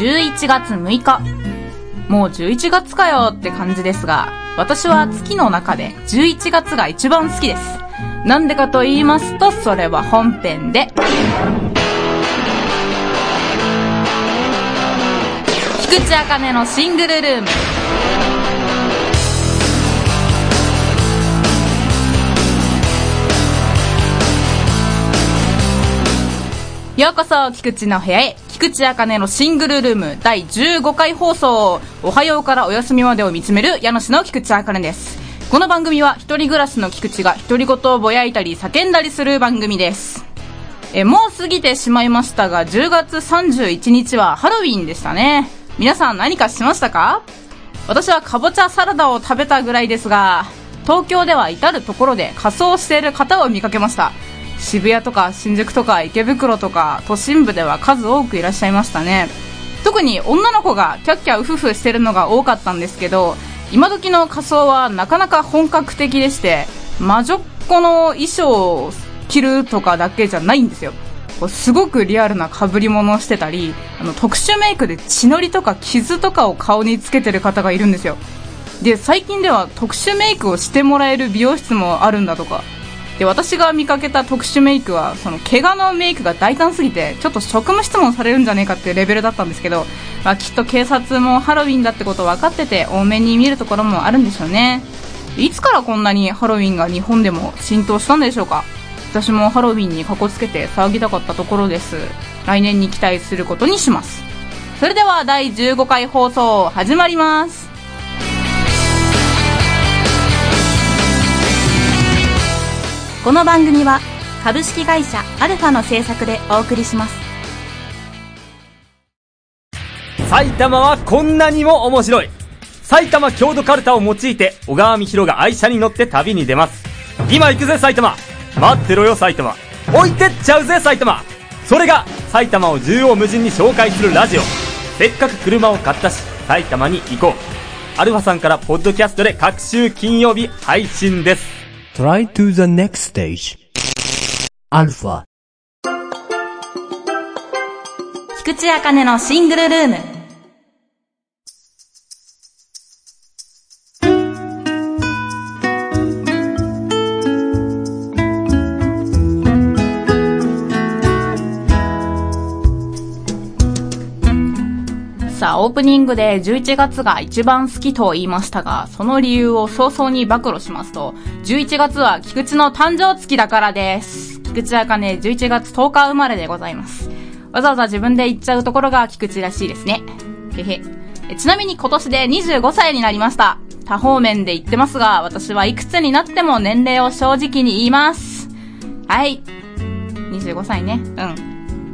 11月6日。もう11月かよって感じですが、私は月の中で11月が一番好きです。なんでかと言いますと、それは本編で。菊池茜のシングルルーム。ようこそ、菊池の部屋へ。菊池茜のシングルルーム第15回放送。おはようからお休みまでを見つめる家主の菊池茜です。この番組は一人暮らしの菊池が独り言をぼやいたり叫んだりする番組です。え、もう過ぎてしまいましたが、10月31日はハロウィンでしたね。皆さん何かしましたか？私はかぼちゃサラダを食べたぐらいですが、東京では至る所で仮装している方を見かけました。渋谷とか新宿とか池袋とか都心部では数多くいらっしゃいましたね。特に女の子がキャッキャウフフしてるのが多かったんですけど今時の仮装はなかなか本格的でして魔女っ子の衣装を着るとかだけじゃないんですよ。すごくリアルな被り物をしてたりあの特殊メイクで血のりとか傷とかを顔につけてる方がいるんですよ。で最近では特殊メイクをしてもらえる美容室もあるんだとかで私が見かけた特殊メイクはその怪我のメイクが大胆すぎてちょっと職務質問されるんじゃねえかっていうレベルだったんですけど、まあ、きっと警察もハロウィンだってこと分かってて多めに見るところもあるんでしょうね。いつからこんなにハロウィンが日本でも浸透したんでしょうか？私もハロウィンにかこつけて騒ぎたかったところです。来年に期待することにします。それでは第15回放送始まります。この番組は株式会社アルファの制作でお送りします。埼玉はこんなにも面白い。埼玉郷土カルタを用いて小川美弘が愛車に乗って旅に出ます。今行くぜ埼玉。待ってろよ埼玉。置いてっちゃうぜ埼玉。それが埼玉を縦横無尽に紹介するラジオ。せっかく車を買ったし埼玉に行こう。アルファさんからポッドキャストで各週金曜日配信です。Try to the next stage. Alpha. 菊池茜のシングルルーム。さあ、オープニングで11月が一番好きと言いましたが、その理由を早々に暴露しますと、11月は菊池の誕生月だからです。菊池茜11月10日生まれでございます。わざわざ自分で言っちゃうところが菊池らしいですね。へへ。ちなみに今年で25歳になりました。多方面で言ってますが、私はいくつになっても年齢を正直に言います。はい。25歳ね。うん。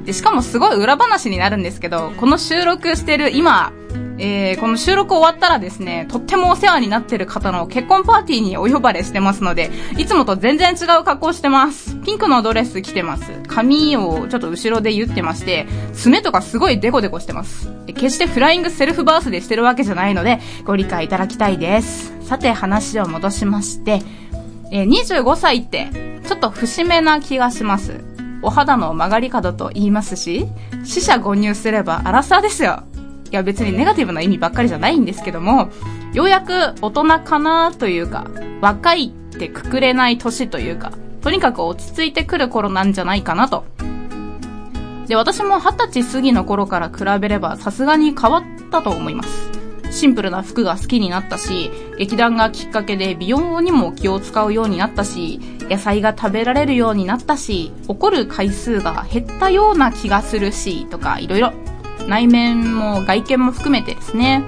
で、しかもすごい裏話になるんですけど、この収録してる今、えー、この収録終わったらですね、とってもお世話になってる方の結婚パーティーにお呼ばれしてますので、いつもと全然違う格好してます。ピンクのドレス着てます。髪をちょっと後ろで言ってまして、爪とかすごいデコデコしてます。決してフライングセルフバースでしてるわけじゃないので、ご理解いただきたいです。さて話を戻しまして、えー、25歳って、ちょっと節目な気がします。お肌の曲がり角と言いますし、死者誤入すればアラサーですよ。いや別にネガティブな意味ばっかりじゃないんですけども、ようやく大人かなというか、若いってくくれない年というか、とにかく落ち着いてくる頃なんじゃないかなと。で、私も二十歳過ぎの頃から比べればさすがに変わったと思います。シンプルな服が好きになったし、劇団がきっかけで美容にも気を使うようになったし、野菜が食べられるようになったし、怒る回数が減ったような気がするし、とかいろいろ。内面も外見も含めてですね。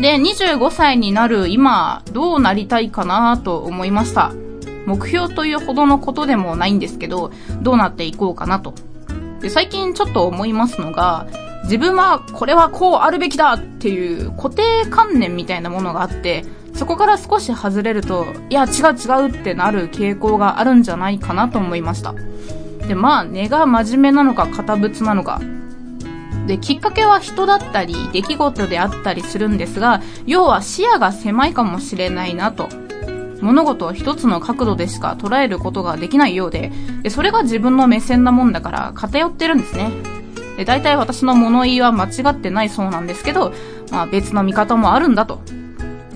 で、25歳になる今、どうなりたいかなと思いました。目標というほどのことでもないんですけど、どうなっていこうかなと。で、最近ちょっと思いますのが、自分はこれはこうあるべきだっていう固定観念みたいなものがあって、そこから少し外れると、いや、違う違うってなる傾向があるんじゃないかなと思いました。で、まあ、根が真面目なのか、堅物なのか。で、きっかけは人だったり、出来事であったりするんですが、要は視野が狭いかもしれないなと。物事を一つの角度でしか捉えることができないようで、でそれが自分の目線なもんだから偏ってるんですね。で、大体私の物言いは間違ってないそうなんですけど、まあ別の見方もあるんだと。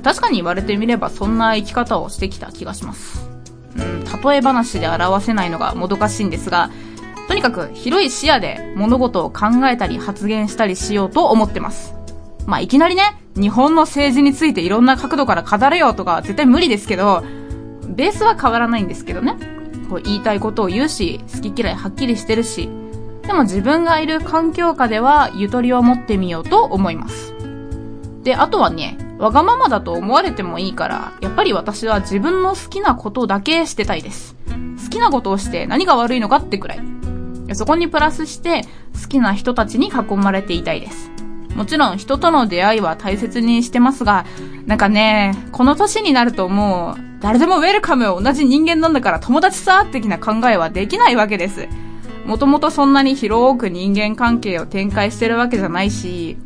確かに言われてみればそんな生き方をしてきた気がします。うん、例え話で表せないのがもどかしいんですが、とにかく広い視野で物事を考えたり発言したりしようと思ってます。まあいきなりね、日本の政治についていろんな角度から語れよとか絶対無理ですけど、ベースは変わらないんですけどね。こう言いたいことを言うし、好き嫌いはっきりしてるし、でも自分がいる環境下ではゆとりを持ってみようと思います。で、あとはね、わがままだと思われてもいいから、やっぱり私は自分の好きなことだけしてたいです。好きなことをして何が悪いのかってくらい。そこにプラスして、好きな人たちに囲まれていたいです。もちろん人との出会いは大切にしてますが、なんかね、この年になるともう、誰でもウェルカム同じ人間なんだから友達さ的な考えはできないわけです。もともとそんなに広く人間関係を展開してるわけじゃないし、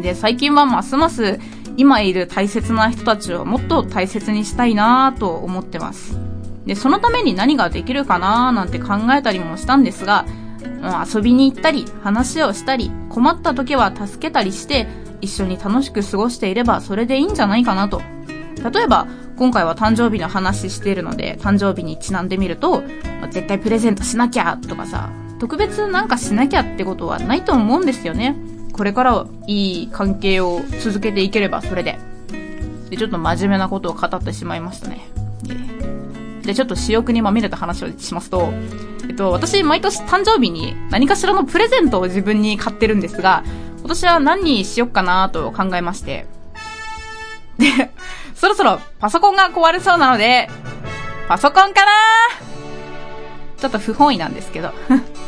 で、最近はますます今いる大切な人たちをもっと大切にしたいなぁと思ってます。で、そのために何ができるかなーなんて考えたりもしたんですが、もう遊びに行ったり、話をしたり、困った時は助けたりして、一緒に楽しく過ごしていればそれでいいんじゃないかなと。例えば、今回は誕生日の話しているので、誕生日にちなんでみると、絶対プレゼントしなきゃとかさ、特別なんかしなきゃってことはないと思うんですよね。これからいい関係を続けていければそれで。で、ちょっと真面目なことを語ってしまいましたね。で、ちょっと私欲にまみれた話をしますと、えっと、私、毎年誕生日に何かしらのプレゼントを自分に買ってるんですが、今年は何にしよっかなと考えまして。で、そろそろパソコンが壊れそうなので、パソコンかなちょっと不本意なんですけど。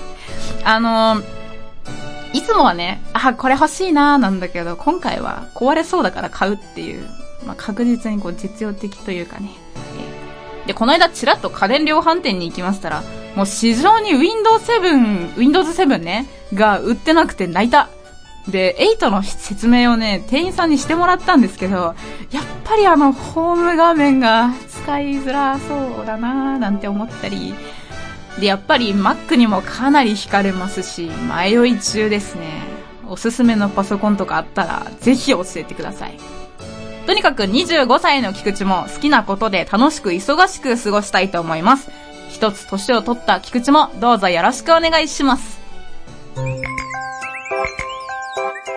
あのーいつもはね、あ、これ欲しいなーなんだけど、今回は壊れそうだから買うっていう、まあ、確実にこう実用的というかね。で、この間ちらっと家電量販店に行きましたら、もう市場に Windows 7、Windows 7ね、が売ってなくて泣いた。で、8の説明をね、店員さんにしてもらったんですけど、やっぱりあの、ホーム画面が使いづらそうだなーなんて思ったり、で、やっぱり Mac にもかなり惹かれますし、迷い中ですね。おすすめのパソコンとかあったら、ぜひ教えてください。とにかく25歳の菊池も好きなことで楽しく忙しく過ごしたいと思います。一つ年を取った菊池もどうぞよろしくお願いします。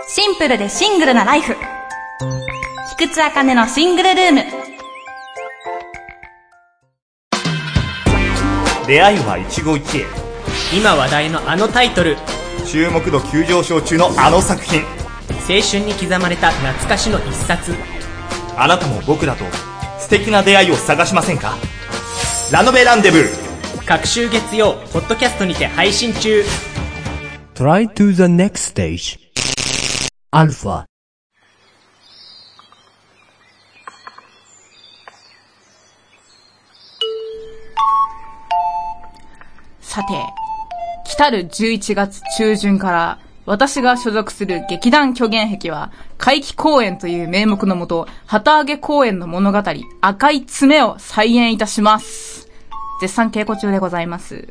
シンプルでシングルなライフ。菊池茜のシングルルーム。出会いは一期一会。今話題のあのタイトル。注目度急上昇中のあの作品。青春に刻まれた懐かしの一冊。あなたも僕らと素敵な出会いを探しませんか？ラノベランデブー。各週月曜ポッドキャストにて配信中。Try to the next stage. Alpha. さて、来たる11月中旬から、私が所属する劇団虚言壁は、怪奇公演という名目のもと、旗揚げ公演の物語、赤い爪を再演いたします。絶賛稽古中でございます。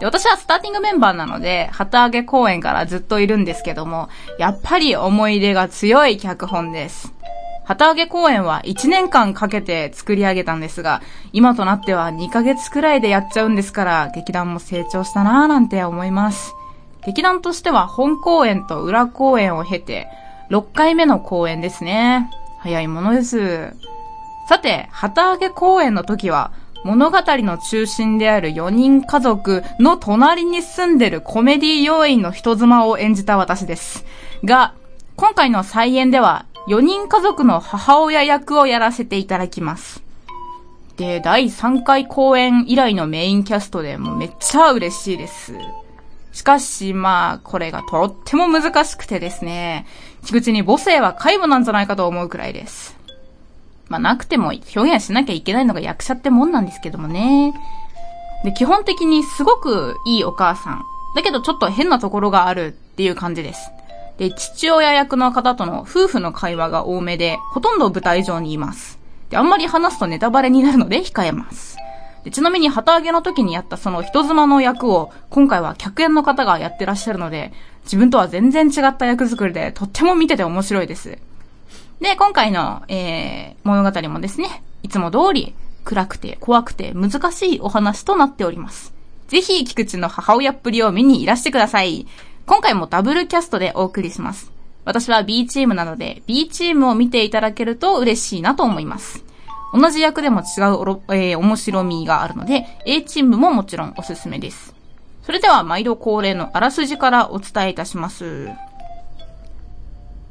で、私はスターティングメンバーなので、旗揚げ公演からずっといるんですけども、やっぱり思い入れが強い脚本です。旗揚げ公演は1年間かけて作り上げたんですが、今となっては2ヶ月くらいでやっちゃうんですから、劇団も成長したなぁなんて思います。劇団としては本公演と裏公演を経て、6回目の公演ですね。早いものです。さて、旗揚げ公演の時は、物語の中心である4人家族の隣に住んでるコメディ要員の人妻を演じた私です。が、今回の再演では、4人家族の母親役をやらせていただきます。で、第3回公演以来のメインキャストでもうめっちゃ嬉しいです。しかし、まあ、これがとっても難しくてですね、菊池に母性は皆無なんじゃないかと思うくらいです。まあ、なくても表現しなきゃいけないのが役者ってもんなんですけどもね。で、基本的にすごくいいお母さん。だけどちょっと変なところがあるっていう感じです。で、父親役の方との夫婦の会話が多めで、ほとんど舞台上にいます。で、あんまり話すとネタバレになるので控えます。でちなみに旗揚げの時にやったその人妻の役を、今回は客演の方がやってらっしゃるので、自分とは全然違った役作りで、とっても見てて面白いです。で、今回の、えー、物語もですね、いつも通り、暗くて怖くて難しいお話となっております。ぜひ、菊池の母親っぷりを見にいらしてください。今回もダブルキャストでお送りします。私は B チームなので、B チームを見ていただけると嬉しいなと思います。同じ役でも違うおろ、えー面白みがあるので、A チームももちろんおすすめです。それでは、毎度恒例のあらすじからお伝えいたします。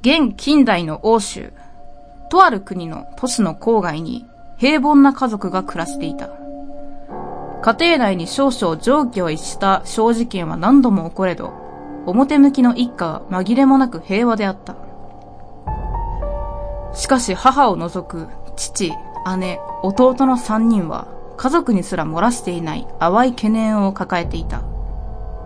現近代の欧州、とある国の都市の郊外に平凡な家族が暮らしていた。家庭内に少々常軌を逸した小事件は何度も起これど、表向きの一家は紛れもなく平和であった。しかし母を除く父、姉、弟の三人は家族にすら漏らしていない淡い懸念を抱えていた。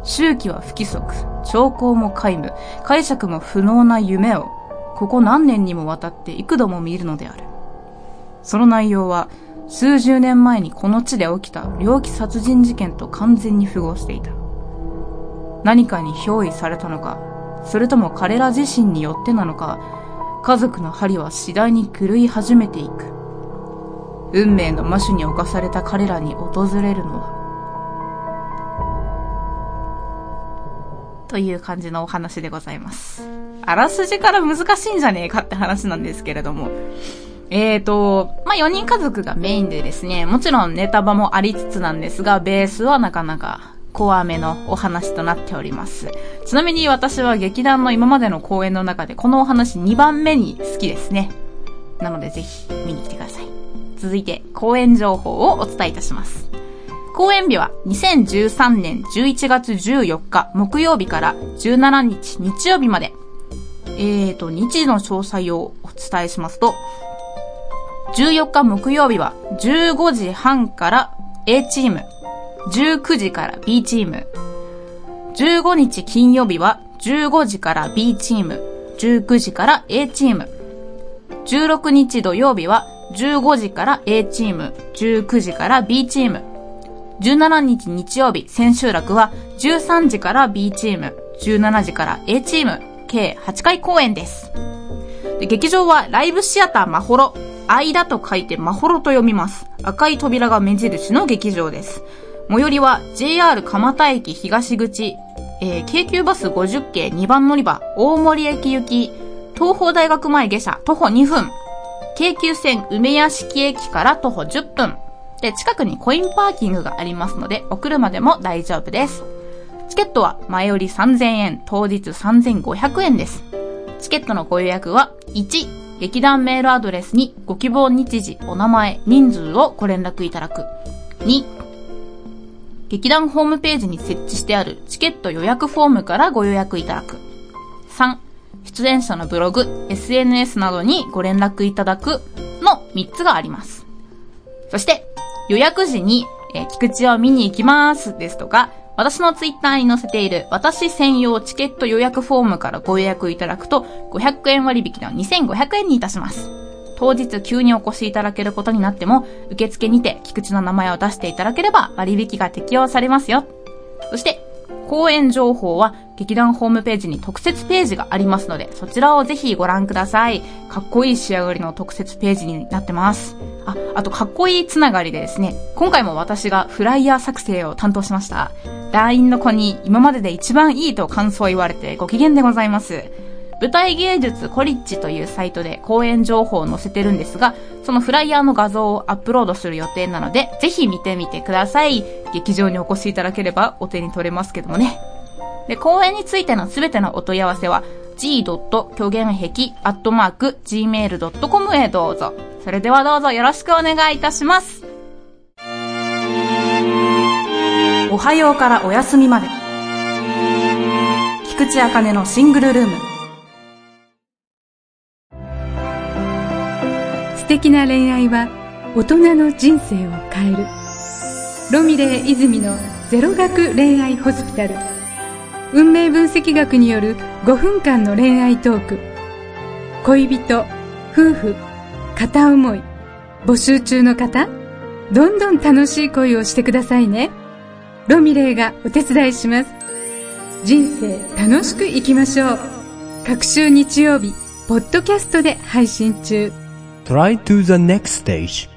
周期は不規則、兆候も皆無、解釈も不能な夢を、ここ何年にもわたって幾度も見るのである。その内容は、数十年前にこの地で起きた猟奇殺人事件と完全に符合していた。何かに憑依されたのか、それとも彼ら自身によってなのか、家族の針は次第に狂い始めていく。運命の魔種に侵された彼らに訪れるのは、という感じのお話でございます。あらすじから難しいんじゃねえかって話なんですけれども。えーと、まあ、4人家族がメインでですね、もちろんネタバもありつつなんですが、ベースはなかなか怖めのお話となっております。ちなみに私は劇団の今までの公演の中でこのお話2番目に好きですね。なのでぜひ見に来てください。続いて、公演情報をお伝えいたします。公演日は2013年11月14日木曜日から17日日曜日まで。えーと、日時の詳細をお伝えしますと、14日木曜日は15時半から A チーム、19時から B チーム、15日金曜日は15時から B チーム、19時から A チーム、16日土曜日は15時から A チーム、19時から B チーム、17日日曜日千秋楽は13時から B チーム、17時から A チーム、計8回公演です。で劇場はライブシアターまほろ、間と書いてまほろと読みます。赤い扉が目印の劇場です。最寄りは JR 蒲田駅東口、えー京急バス50系2番乗り場、大森駅行き、東邦大学前下車徒歩2分、京急線梅屋敷駅から徒歩10分。で、近くにコインパーキングがありますので、お車でも大丈夫です。チケットは前より3000円、当日3500円です。チケットのご予約は、1、劇団メールアドレスにご希望日時、お名前、人数をご連絡いただく。2、劇団ホームページに設置してあるチケット予約フォームからご予約いただく。3、出演者のブログ、SNS などにご連絡いただくの3つがあります。そして、予約時に、えー菊池を見に行きますですとか、私のツイッターに載せている私専用チケット予約フォームからご予約いただくと、500円割引の2500円にいたします。当日急にお越しいただけることになっても、受付にて菊池の名前を出していただければ割引が適用されますよ。そして、公演情報は劇団ホームページに特設ページがありますので、そちらをぜひご覧ください。かっこいい仕上がりの特設ページになってます。あ、あとかっこいいつながりでですね、今回も私がフライヤー作成を担当しました。LINE の子に今までで一番いいと感想を言われてご機嫌でございます。舞台芸術コリッジというサイトで公演情報を載せてるんですが、そのフライヤーの画像をアップロードする予定なので、ぜひ見てみてください。劇場にお越しいただければお手に取れますけどもね。で、公演についてのすべてのお問い合わせは、g. 虚言癖、アットマーク、gmail.com へどうぞ。それではどうぞよろしくお願いいたします。おはようからお休みまで。菊池茜のシングルルーム。な恋愛は大人の人生を変えるロミレー泉のゼロ学恋愛ホスピタル運命分析学による5分間の恋愛トーク恋人夫婦片思い募集中の方どんどん楽しい恋をしてくださいね。ロミレーがお手伝いします。人生楽しく生きましょう。各週日曜日、ポッドキャストで配信中。Try to the next stage.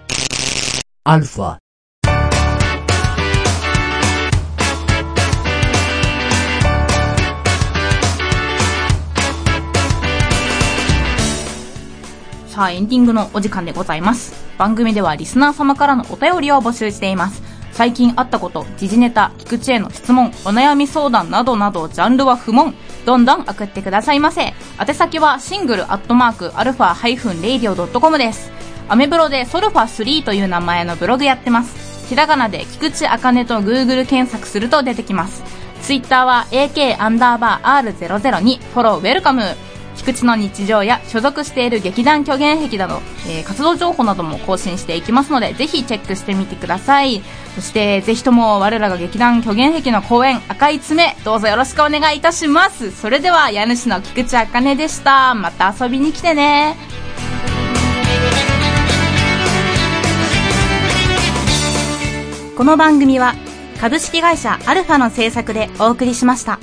Alpha. さあ、エンディングのお時間でございます。番組ではリスナー様からのお便りを募集しています。最近あったこと、時事ネタ、菊池への質問、お悩み相談などなど、ジャンルは不問。どんどん送ってくださいませ。宛先は single アットマーク、アルファハイフンレイディオドットコムです。アメブロでソルファ3という名前のブログやってます。ひらがなで菊池あかねと Google 検索すると出てきます。ツイッターは AK アンダーバー R002 フォロー welcome。菊池の日常や所属している劇団虚幻癖など、えー活動情報なども更新していきますので、ぜひチェックしてみてください。そして、ぜひとも我らが劇団虚言癖の公演、赤い爪、どうぞよろしくお願いいたします。それでは、家主の菊池茜でした。また遊びに来てね。この番組は、株式会社アルファの制作でお送りしました。